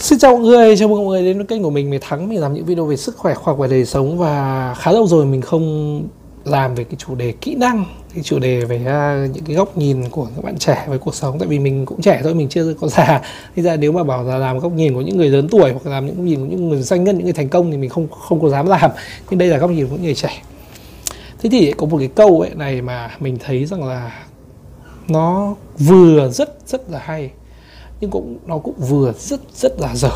Xin chào mọi người, chào mừng mọi người đến với kênh của mình. Mình Thắng Mình làm những video về sức khỏe, khoa học và đời sống. Và khá lâu rồi mình không làm về cái chủ đề kỹ năng Cái chủ đề về uh, những cái góc nhìn của các bạn trẻ với cuộc sống. Tại vì mình cũng trẻ thôi, mình chưa có già. Thế ra nếu mà bảo là làm góc nhìn của những người lớn tuổi Hoặc là làm những góc nhìn của những người doanh nhân, những người thành công Thì mình không không có dám làm. Nhưng đây là góc nhìn của những người trẻ. Thế thì có một cái câu ấy này mà mình thấy rằng là Nó vừa rất rất là hay nhưng cũng, nó cũng vừa rất rất là dở.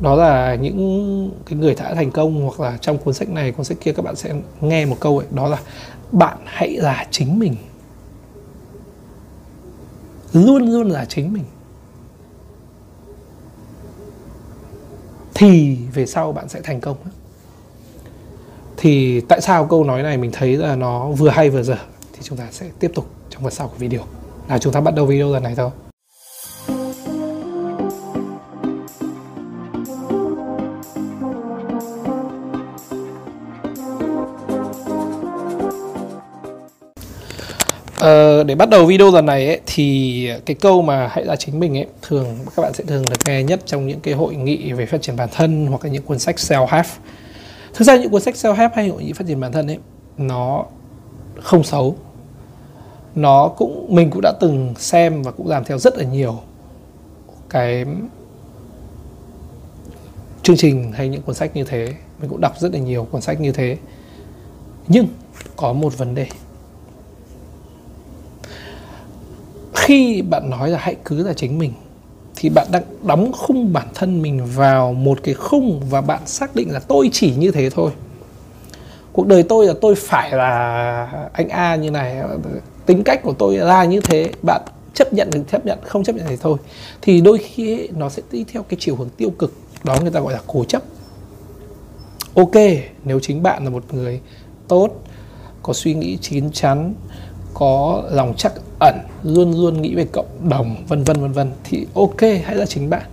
Đó là những cái người đã thành công hoặc là trong cuốn sách này, cuốn sách kia các bạn sẽ nghe một câu ấy, đó là bạn hãy là chính mình. Luôn luôn là chính mình. Thì về sau bạn sẽ thành công thì tại sao câu nói này mình thấy là nó vừa hay vừa dở? Thì chúng ta sẽ tiếp tục trong phần sau của video. Nào, chúng ta bắt đầu video lần này thôi. Ờ, để bắt đầu video lần này ấy, thì cái câu mà hãy là chính mình ấy thường các bạn sẽ thường được nghe nhất trong những cái hội nghị về phát triển bản thân hoặc là những cuốn sách self help. Thực ra những cuốn sách self help hay hội nghị phát triển bản thân ấy nó không xấu. Nó cũng mình cũng đã từng xem và cũng làm theo rất là nhiều cái chương trình hay những cuốn sách như thế mình cũng đọc rất là nhiều cuốn sách như thế nhưng có một vấn đề khi bạn nói là hãy cứ là chính mình thì bạn đang đóng khung bản thân mình vào một cái khung và bạn xác định là tôi chỉ như thế thôi. Cuộc đời tôi là tôi phải là anh A như này tính cách của tôi là như thế bạn chấp nhận thì chấp nhận không chấp nhận thì thôi. Thì đôi khi ấy, nó sẽ đi theo cái chiều hướng tiêu cực đó người ta gọi là cố chấp. Ok nếu chính bạn là một người tốt có suy nghĩ chín chắn có lòng chắc ẩn, luôn luôn nghĩ về cộng đồng, vân vân vân vân, thì ok, hãy là chính bạn.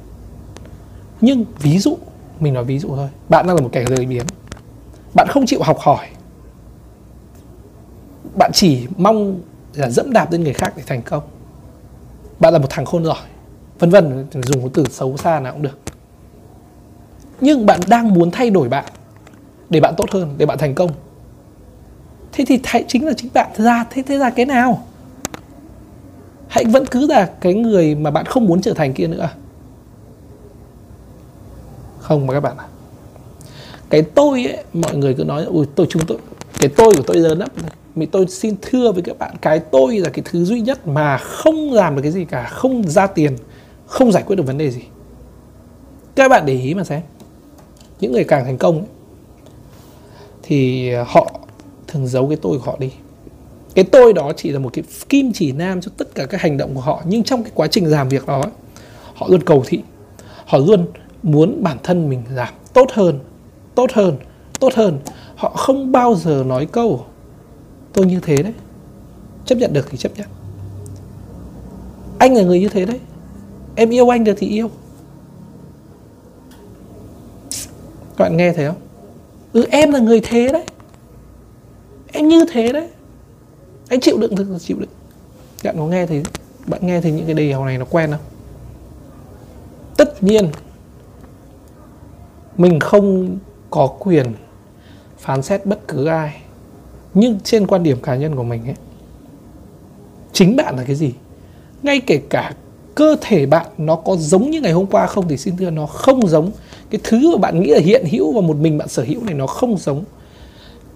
Nhưng ví dụ, mình nói ví dụ thôi, bạn đang là một kẻ lười biếng bạn không chịu học hỏi, bạn chỉ mong là dẫm đạp lên người khác để thành công. Bạn là một thằng khôn giỏi, vân vân, dùng một từ xấu xa nào cũng được. Nhưng bạn đang muốn thay đổi bạn, để bạn tốt hơn, để bạn thành công. Thế thì thay, chính là chính bạn ra, thế thế là cái nào? Hãy vẫn cứ là cái người mà bạn không muốn trở thành kia nữa à? không mà các bạn ạ. Cái tôi ấy mọi người cứ nói ui tôi chúng tôi cái tôi của tôi lớn lắm. Mình tôi xin thưa với các bạn cái tôi là cái thứ duy nhất mà không làm được cái gì cả không ra tiền không giải quyết được vấn đề gì. Các bạn để ý mà xem. Những người càng thành công ấy, thì họ thường giấu cái tôi của họ đi cái tôi đó chỉ là một cái kim chỉ nam cho tất cả các hành động của họ, nhưng trong cái quá trình làm việc đó họ luôn cầu thị. Họ luôn muốn bản thân mình làm tốt hơn tốt hơn tốt hơn. Họ không bao giờ nói câu, tôi như thế đấy. Chấp nhận được thì chấp nhận. Anh là người như thế đấy. Em yêu anh được thì yêu. Các bạn nghe thấy không? Ừ em là người thế đấy. Em như thế đấy anh chịu đựng thực chịu đựng. Bạn có nghe thì bạn nghe thì những cái điều này nó quen không? Tất nhiên, mình không có quyền phán xét bất cứ ai. Nhưng trên quan điểm cá nhân của mình ấy, chính bạn là cái gì? Ngay kể cả cơ thể bạn nó có giống như ngày hôm qua không thì xin thưa, nó không giống. Cái thứ mà bạn nghĩ là hiện hữu và một mình bạn sở hữu này nó không giống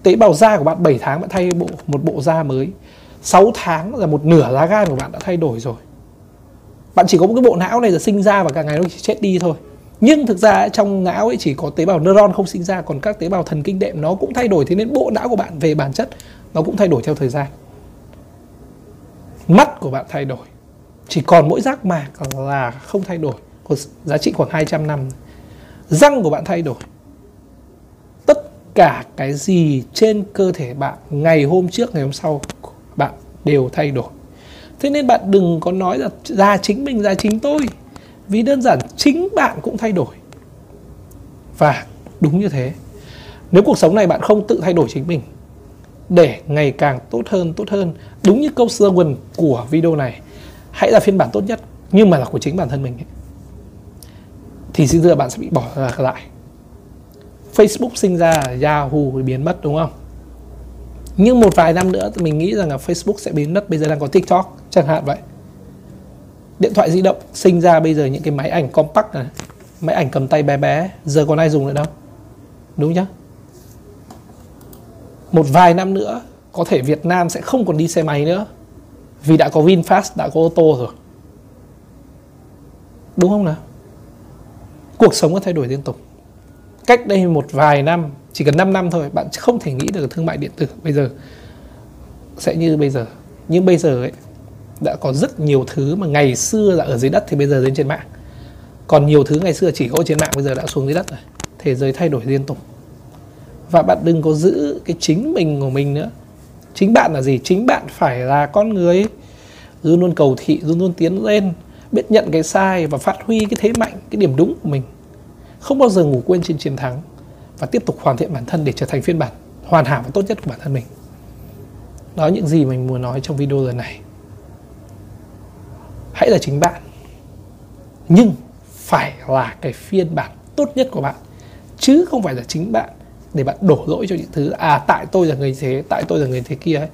tế bào da của bạn 7 tháng bạn thay bộ, một bộ da mới. 6 tháng là một nửa lá gan của bạn đã thay đổi rồi. Bạn chỉ có một cái bộ não này là sinh ra và cả ngày nó chỉ chết đi thôi. Nhưng thực ra trong não ấy chỉ có tế bào neuron không sinh ra, còn các tế bào thần kinh đệm nó cũng thay đổi. Thế nên bộ não của bạn về bản chất nó cũng thay đổi theo thời gian. Mắt của bạn thay đổi. Chỉ còn mỗi giác mạc là không thay đổi. Có giá trị khoảng 200 năm. Răng của bạn thay đổi cả cái gì trên cơ thể bạn ngày hôm trước, ngày hôm sau, bạn đều thay đổi. Thế nên bạn đừng có nói là ra chính mình ra chính tôi. Vì đơn giản chính bạn cũng thay đổi. Và đúng như thế. Nếu cuộc sống này bạn không tự thay đổi chính mình, để ngày càng tốt hơn tốt hơn, đúng như câu slogan của video này, hãy là phiên bản tốt nhất, nhưng mà là của chính bản thân mình ấy. thì xin thưa bạn sẽ bị bỏ lại. Facebook sinh ra Yahoo biến mất, đúng không? Nhưng một vài năm nữa thì mình nghĩ rằng là Facebook sẽ biến mất, bây giờ đang có TikTok chẳng hạn vậy. Điện thoại di động sinh ra bây giờ những cái máy ảnh compact này, máy ảnh cầm tay bé bé, giờ còn ai dùng nữa đâu, đúng nhá. Một vài năm nữa, có thể Việt Nam sẽ không còn đi xe máy nữa, vì đã có VinFast, đã có ô tô rồi. Đúng không nào? Cuộc sống có thay đổi liên tục cách đây một vài năm, chỉ cần 5 năm thôi, bạn không thể nghĩ được thương mại điện tử bây giờ sẽ như bây giờ. Nhưng bây giờ ấy, đã có rất nhiều thứ mà ngày xưa là ở dưới đất thì bây giờ lên trên mạng. Còn nhiều thứ ngày xưa chỉ có trên mạng, bây giờ đã xuống dưới đất rồi. Thế giới thay đổi liên tục. Và bạn đừng có giữ cái chính mình của mình nữa. Chính bạn là gì? Chính bạn phải là con người luôn luôn cầu thị, luôn luôn tiến lên, biết nhận cái sai và phát huy cái thế mạnh, cái điểm đúng của mình không bao giờ ngủ quên trên chiến thắng và tiếp tục hoàn thiện bản thân để trở thành phiên bản hoàn hảo và tốt nhất của bản thân mình. Đó những gì mình muốn nói trong video lần này. Hãy là chính bạn, nhưng phải là cái phiên bản tốt nhất của bạn, chứ không phải là chính bạn để bạn đổ lỗi cho những thứ à tại tôi là người thế, tại tôi là người thế kia ấy.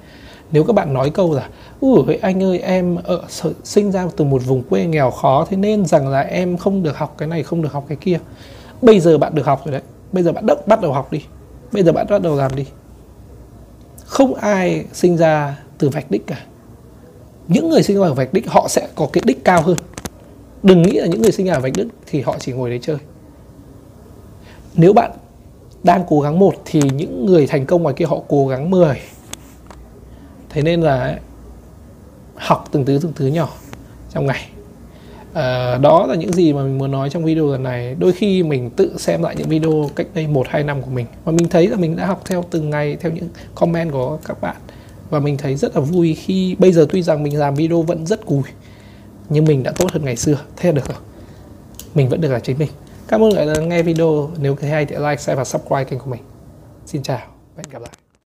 Nếu các bạn nói câu là ui anh ơi, em ờ, ở sinh ra từ một vùng quê nghèo khó, thế nên rằng là em không được học cái này, không được học cái kia bây giờ bạn được học rồi đấy. Bây giờ bạn đốc bắt đầu học đi. Bây giờ bạn bắt đầu làm đi. Không ai sinh ra từ vạch đích cả. Những người sinh ra ở vạch đích, họ sẽ có cái đích cao hơn. Đừng nghĩ là những người sinh ra ở vạch đích thì họ chỉ ngồi đấy chơi. Nếu bạn đang cố gắng một thì những người thành công ngoài kia họ cố gắng 10 thế nên là học từng thứ từng thứ nhỏ trong ngày à, đó là những gì mà mình muốn nói trong video lần này. Đôi khi mình tự xem lại những video cách đây một hai năm của mình và mình thấy là mình đã học theo từng ngày theo những comment của các bạn. Và mình thấy rất là vui khi bây giờ tuy rằng mình làm video vẫn rất cùi nhưng mình đã tốt hơn ngày xưa. Thế là được rồi. Mình vẫn được là chính mình. Cảm ơn mọi người đã nghe video. Nếu thấy hay thì like share và subscribe kênh của mình. Xin chào và hẹn gặp lại.